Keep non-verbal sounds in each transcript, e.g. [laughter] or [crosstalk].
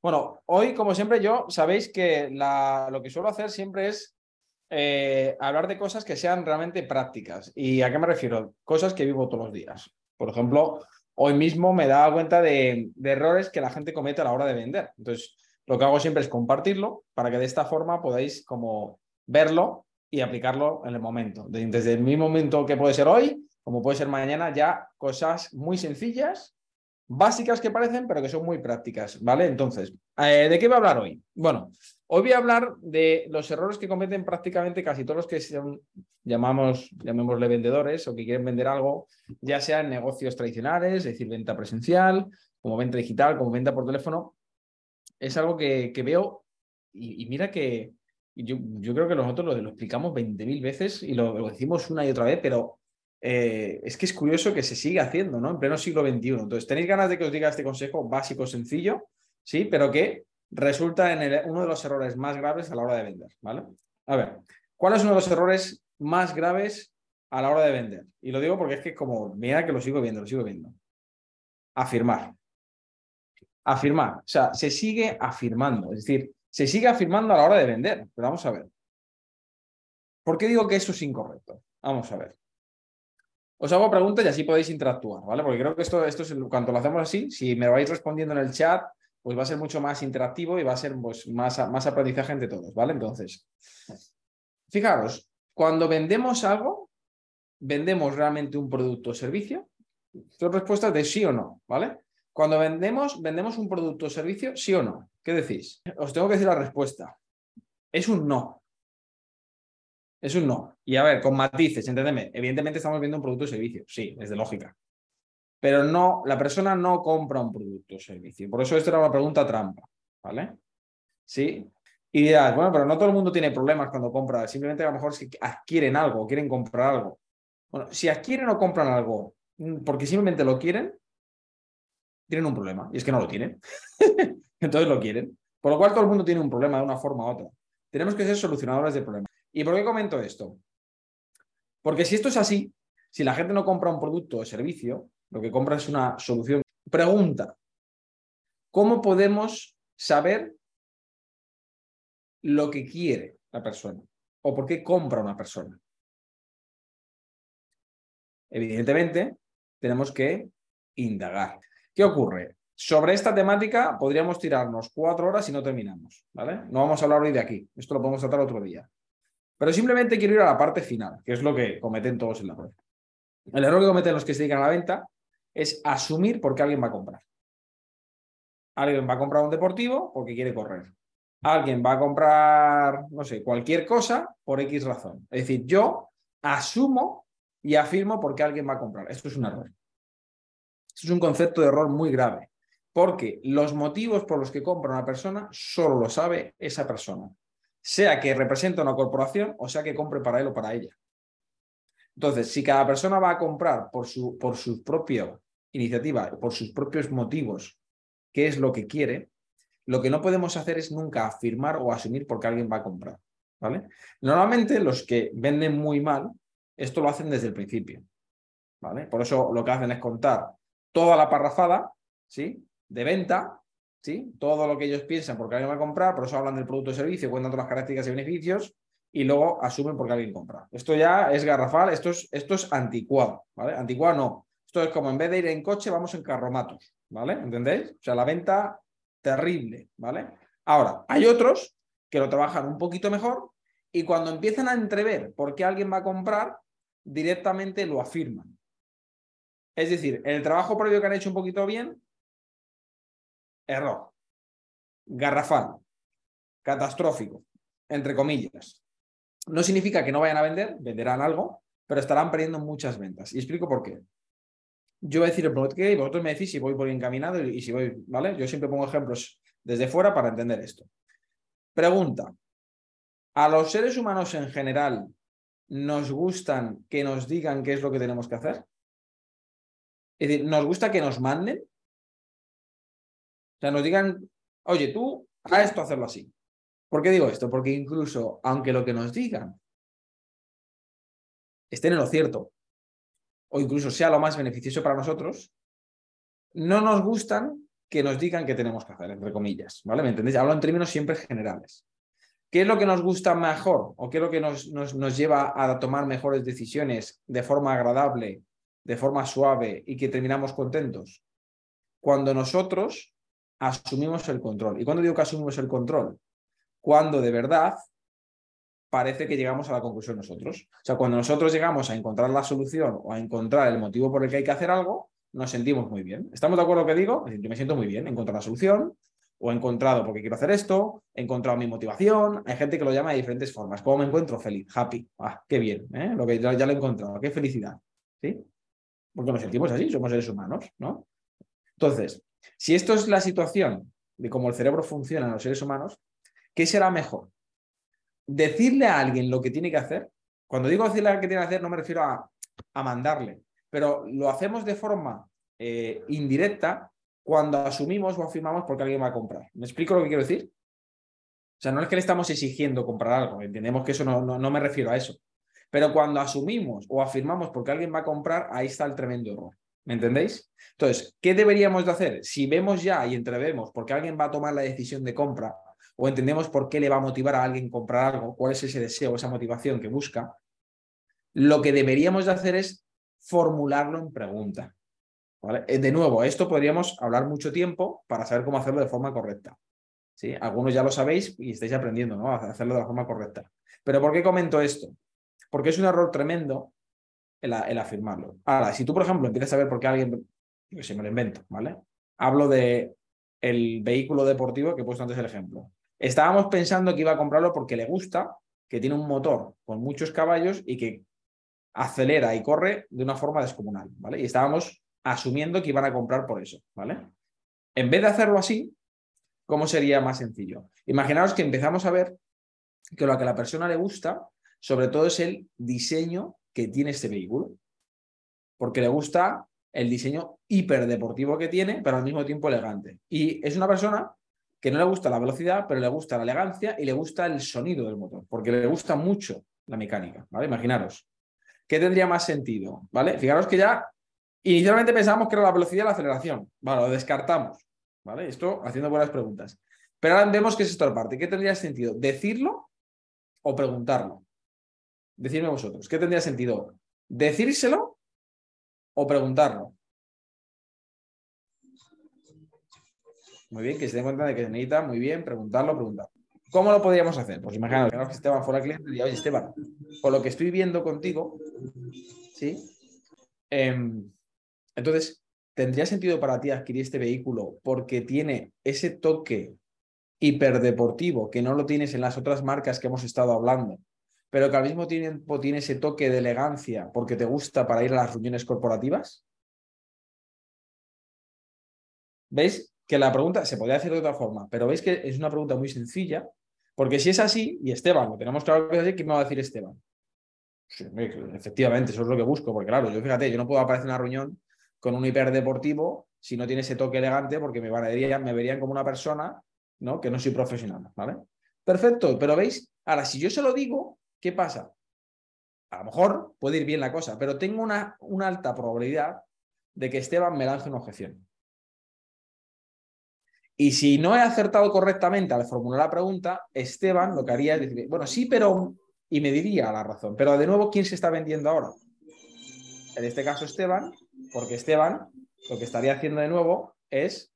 Bueno, hoy, como siempre, yo sabéis que lo que suelo hacer siempre es eh, hablar de cosas que sean realmente prácticas. ¿Y a qué me refiero? Cosas que vivo todos los días. Por ejemplo, hoy mismo me daba cuenta de, errores que la gente comete a la hora de vender. Entonces, lo que hago siempre es compartirlo para que de esta forma podáis como verlo y aplicarlo en el momento. Desde el mismo momento que puede ser hoy, como puede ser mañana, ya cosas muy sencillas básicas que parecen, pero que son muy prácticas, ¿vale? Entonces, eh, ¿de qué voy a hablar hoy? Bueno, hoy voy a hablar de los errores que cometen prácticamente casi todos los que son, llamamos, llamémosle vendedores o que quieren vender algo, ya sea en negocios tradicionales, es decir, venta presencial, como venta digital, como venta por teléfono. Es algo que, veo y, mira que yo, creo que nosotros lo, lo explicamos 20.000 veces y lo, lo decimos una y otra vez, pero eh, es que es curioso que se siga haciendo, ¿no? En pleno siglo XXI. Entonces, ¿tenéis ganas de que os diga este consejo básico, sencillo? Sí, pero que resulta en uno de los errores más graves a la hora de vender, ¿vale? A ver, ¿cuál es uno de los errores más graves a la hora de vender? Y lo digo porque es que como, mira que lo sigo viendo, lo sigo viendo. Afirmar. Afirmar. O sea, se sigue afirmando. Es decir, se sigue afirmando a la hora de vender. Pero vamos a ver. ¿Por qué digo que eso es incorrecto? Vamos a ver. Os hago preguntas y así podéis interactuar, ¿vale? Porque creo que esto, esto es, cuando lo hacemos así, si me vais respondiendo en el chat, pues va a ser mucho más interactivo y va a ser pues, más, más aprendizaje entre todos, ¿vale? Entonces, fijaros, cuando vendemos algo, vendemos realmente un producto o servicio. Son respuestas de sí o no, ¿vale? Cuando vendemos, vendemos un producto o servicio, sí o no. ¿Qué decís? Os tengo que decir la respuesta. Es un no. Es un no. Y a ver, con matices, entendeme. Evidentemente estamos viendo un producto o servicio. Sí, es de lógica. Pero no, la persona no compra un producto o servicio. Por eso esta era una pregunta trampa. ¿Vale? Sí. Y dirás, bueno, pero no todo el mundo tiene problemas cuando compra. Simplemente a lo mejor es que adquieren algo, quieren comprar algo. Bueno, si adquieren o compran algo mm, porque simplemente lo quieren, tienen un problema. Y es que no lo tienen. [laughs] Entonces lo quieren. Por lo cual todo el mundo tiene un problema de una forma u otra. Tenemos que ser solucionadores de problemas. ¿Y por qué comento esto? Porque si esto es así, si la gente no compra un producto o servicio, lo que compra es una solución. Pregunta, ¿cómo podemos saber lo que quiere la persona? ¿O por qué compra una persona? Evidentemente, tenemos que indagar. ¿Qué ocurre? Sobre esta temática podríamos tirarnos cuatro horas y no terminamos, ¿vale? No vamos a hablar hoy de aquí, esto lo podemos tratar otro día. Pero simplemente quiero ir a la parte final, que es lo que cometen todos el error. El error que cometen los que se dedican a la venta es asumir por qué alguien va a comprar. Alguien va a comprar un deportivo porque quiere correr. Alguien va a comprar, no sé, cualquier cosa por X razón. Es decir, yo asumo y afirmo por qué alguien va a comprar. Esto es un error. Esto es un concepto de error muy grave, porque los motivos por los que compra una persona solo lo sabe esa persona sea que represente una corporación o sea que compre para él o para ella. Entonces, si cada persona va a comprar por su, por su propia iniciativa, por sus propios motivos, qué es lo que quiere, lo que no podemos hacer es nunca afirmar o asumir porque alguien va a comprar. ¿vale? Normalmente los que venden muy mal, esto lo hacen desde el principio. ¿vale? Por eso lo que hacen es contar toda la parrafada ¿sí? de venta ¿sí? Todo lo que ellos piensan porque alguien va a comprar, por eso hablan del producto o servicio, cuentan todas las características y beneficios y luego asumen porque alguien compra. Esto ya es garrafal, esto es, esto es anticuado, ¿vale? Anticuado no. Esto es como en vez de ir en coche, vamos en carromatos, ¿vale? ¿Entendéis? O sea, la venta terrible, ¿vale? Ahora, hay otros que lo trabajan un poquito mejor y cuando empiezan a entrever por qué alguien va a comprar, directamente lo afirman. Es decir, el trabajo previo que han hecho un poquito bien, error, garrafal, catastrófico, entre comillas. No significa que no vayan a vender, venderán algo, pero estarán perdiendo muchas ventas. Y explico por qué. Yo voy a decir el producto que y vosotros me decís si voy por bien encaminado y si voy, ¿vale? Yo siempre pongo ejemplos desde fuera para entender esto. Pregunta. ¿A los seres humanos en general nos gustan que nos digan qué es lo que tenemos que hacer? Es decir, ¿nos gusta que nos manden? O sea, nos digan, oye, tú a esto hacerlo así. ¿Por qué digo esto? Porque incluso, aunque lo que nos digan esté en lo cierto, o incluso sea lo más beneficioso para nosotros, no nos gustan que nos digan qué tenemos que hacer, entre comillas, ¿vale? ¿Me entendéis? Hablo en términos siempre generales. ¿Qué es lo que nos gusta mejor o qué es lo que nos, nos, lleva a tomar mejores decisiones de forma agradable, de forma suave y que terminamos contentos? Cuando nosotros asumimos el control. ¿Y cuando digo que asumimos el control? Cuando de verdad parece que llegamos a la conclusión nosotros. O sea, cuando nosotros llegamos a encontrar la solución o a encontrar el motivo por el que hay que hacer algo, nos sentimos muy bien. ¿Estamos de acuerdo con lo que digo? Yo me siento muy bien, he encontrado la solución, o he encontrado porque quiero hacer esto, he encontrado mi motivación. Hay gente que lo llama de diferentes formas. ¿Cómo me encuentro? Feliz, happy. Ah, qué bien, ¿eh? lo que ya, lo he encontrado, qué felicidad. ¿Sí? Porque nos sentimos así, somos seres humanos, ¿no? Entonces, si esto es la situación de cómo el cerebro funciona en los seres humanos, ¿qué será mejor? Decirle a alguien lo que tiene que hacer. Cuando digo decirle a alguien que tiene que hacer, no me refiero a, a mandarle, pero lo hacemos de forma eh, indirecta cuando asumimos o afirmamos porque alguien va a comprar. ¿Me explico lo que quiero decir? O sea, no es que le estamos exigiendo comprar algo, entendemos que eso no, no, me refiero a eso. Pero cuando asumimos o afirmamos porque alguien va a comprar, ahí está el tremendo error. ¿Me entendéis? Entonces, ¿qué deberíamos de hacer? Si vemos ya y entrevemos porque alguien va a tomar la decisión de compra o entendemos por qué le va a motivar a alguien comprar algo, cuál es ese deseo, esa motivación que busca, lo que deberíamos de hacer es formularlo en pregunta. Eh, de nuevo, esto podríamos hablar mucho tiempo para saber cómo hacerlo de forma correcta. Algunos ya lo sabéis y estáis aprendiendo ¿no? a hacerlo de la forma correcta. Pero ¿por qué comento esto? Porque es un error tremendo el, afirmarlo. Ahora, si tú, por ejemplo, empiezas a ver por qué alguien, yo se me lo invento, ¿vale? Hablo de el vehículo deportivo que he puesto antes el ejemplo. Estábamos pensando que iba a comprarlo porque le gusta, que tiene un motor con muchos caballos y que acelera y corre de una forma descomunal, ¿vale? Y estábamos asumiendo que iban a comprar por eso, ¿vale? En vez de hacerlo así, ¿cómo sería más sencillo? Imaginaos que empezamos a ver que lo que a la persona le gusta, sobre todo es el diseño que tiene este vehículo, porque le gusta el diseño hiperdeportivo que tiene, pero al mismo tiempo elegante. Y es una persona que no le gusta la velocidad, pero le gusta la elegancia y le gusta el sonido del motor, porque le gusta mucho la mecánica, ¿vale? Imaginaros. ¿Qué tendría más sentido? ¿Vale? Fijaros que ya inicialmente pensábamos que era la velocidad y la aceleración. Vale, lo descartamos. ¿Vale? Esto haciendo buenas preguntas. Pero ahora vemos que es esta parte. ¿Qué tendría sentido? ¿Decirlo o preguntarlo? Decidme vosotros. ¿Qué tendría sentido? ¿Decírselo o preguntarlo? Muy bien, que se den cuenta de que se necesita, muy bien, preguntarlo, preguntarlo. ¿Cómo lo podríamos hacer? Pues imaginaos que Esteban fuera cliente y diría, oye Esteban, por lo que estoy viendo contigo, ¿sí? Em, entonces, ¿tendría sentido para ti adquirir este vehículo porque tiene ese toque hiperdeportivo que no lo tienes en las otras marcas que hemos estado hablando, pero que al mismo tiempo tiene ese toque de elegancia porque te gusta para ir a las reuniones corporativas? ¿Veis? Que la pregunta se podría hacer de otra forma, pero veis que es una pregunta muy sencilla porque si es así, y Esteban, lo tenemos claro que es así, ¿qué me va a decir Esteban? efectivamente, eso es lo que busco, porque claro, yo fíjate, yo no puedo aparecer en una reunión con un hiperdeportivo si no tiene ese toque elegante, porque me, verían, me verían como una persona ¿no? que no soy profesional, ¿vale? Perfecto, pero veis, ahora, si yo se lo digo, ¿qué pasa? A lo mejor puede ir bien la cosa, pero tengo una, alta probabilidad de que Esteban me lance una objeción. Y si no he acertado correctamente al formular la pregunta, Esteban lo que haría es decir, bueno, sí, pero... Y me diría la razón. Pero de nuevo, ¿quién se está vendiendo ahora? En este caso Esteban, porque Esteban lo que estaría haciendo de nuevo es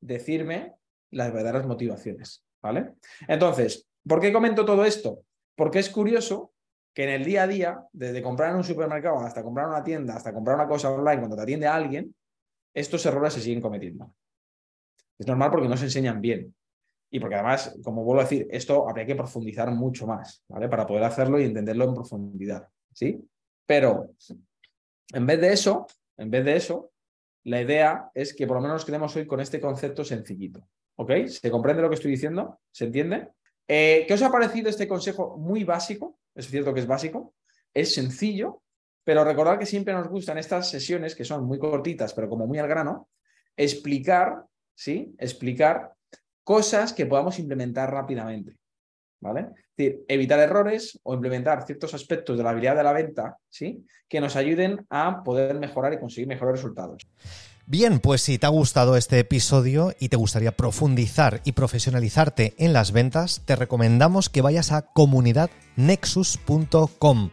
decirme las verdaderas motivaciones. ¿Vale? Entonces, ¿por qué comento todo esto? Porque es curioso que en el día a día, desde comprar en un supermercado hasta comprar una tienda, hasta comprar una cosa online cuando te atiende alguien, estos errores se siguen cometiendo. Es normal porque no se enseñan bien. Y porque además, como vuelvo a decir, esto habría que profundizar mucho más, ¿vale? Para poder hacerlo y entenderlo en profundidad, ¿sí? Pero en vez de eso, en vez de eso, la idea es que por lo menos nos quedemos hoy con este concepto sencillito, ¿ok? ¿Se comprende lo que estoy diciendo? ¿Se entiende? Eh, ¿Qué os ha parecido este consejo muy básico? Es cierto que es básico, es sencillo, pero recordad que siempre nos gustan estas sesiones que son muy cortitas, pero como muy al grano, explicar ¿sí? Explicar cosas que podamos implementar rápidamente. ¿Vale? Es decir, evitar errores o implementar ciertos aspectos de la habilidad de la venta, ¿sí? Que nos ayuden a poder mejorar y conseguir mejores resultados. Bien, pues si te ha gustado este episodio y te gustaría profundizar y profesionalizarte en las ventas, te recomendamos que vayas a comunidadnexus.com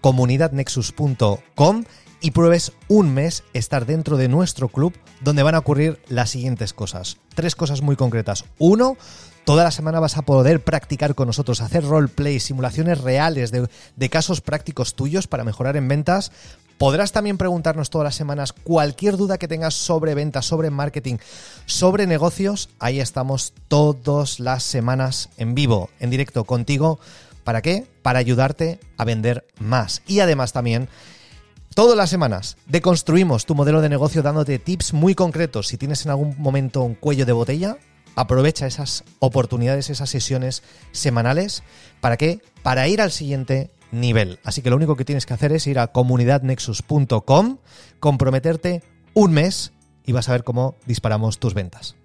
comunidadnexus.com y pruebes un mes estar dentro de nuestro club donde van a ocurrir las siguientes cosas. Tres cosas muy concretas. Uno, Toda la semana vas a poder practicar con nosotros, hacer roleplay, simulaciones reales de, de, casos prácticos tuyos para mejorar en ventas. Podrás también preguntarnos todas las semanas cualquier duda que tengas sobre ventas, sobre marketing, sobre negocios. Ahí estamos todas las semanas en vivo, en directo contigo. ¿Para qué? Para ayudarte a vender más. Y además también Todas las semanas deconstruimos tu modelo de negocio dándote tips muy concretos. Si tienes en algún momento un cuello de botella, aprovecha esas oportunidades, esas sesiones semanales. ¿Para qué? Para ir al siguiente nivel. Así que lo único que tienes que hacer es ir a comunidadnexus.com, comprometerte un mes y vas a ver cómo disparamos tus ventas.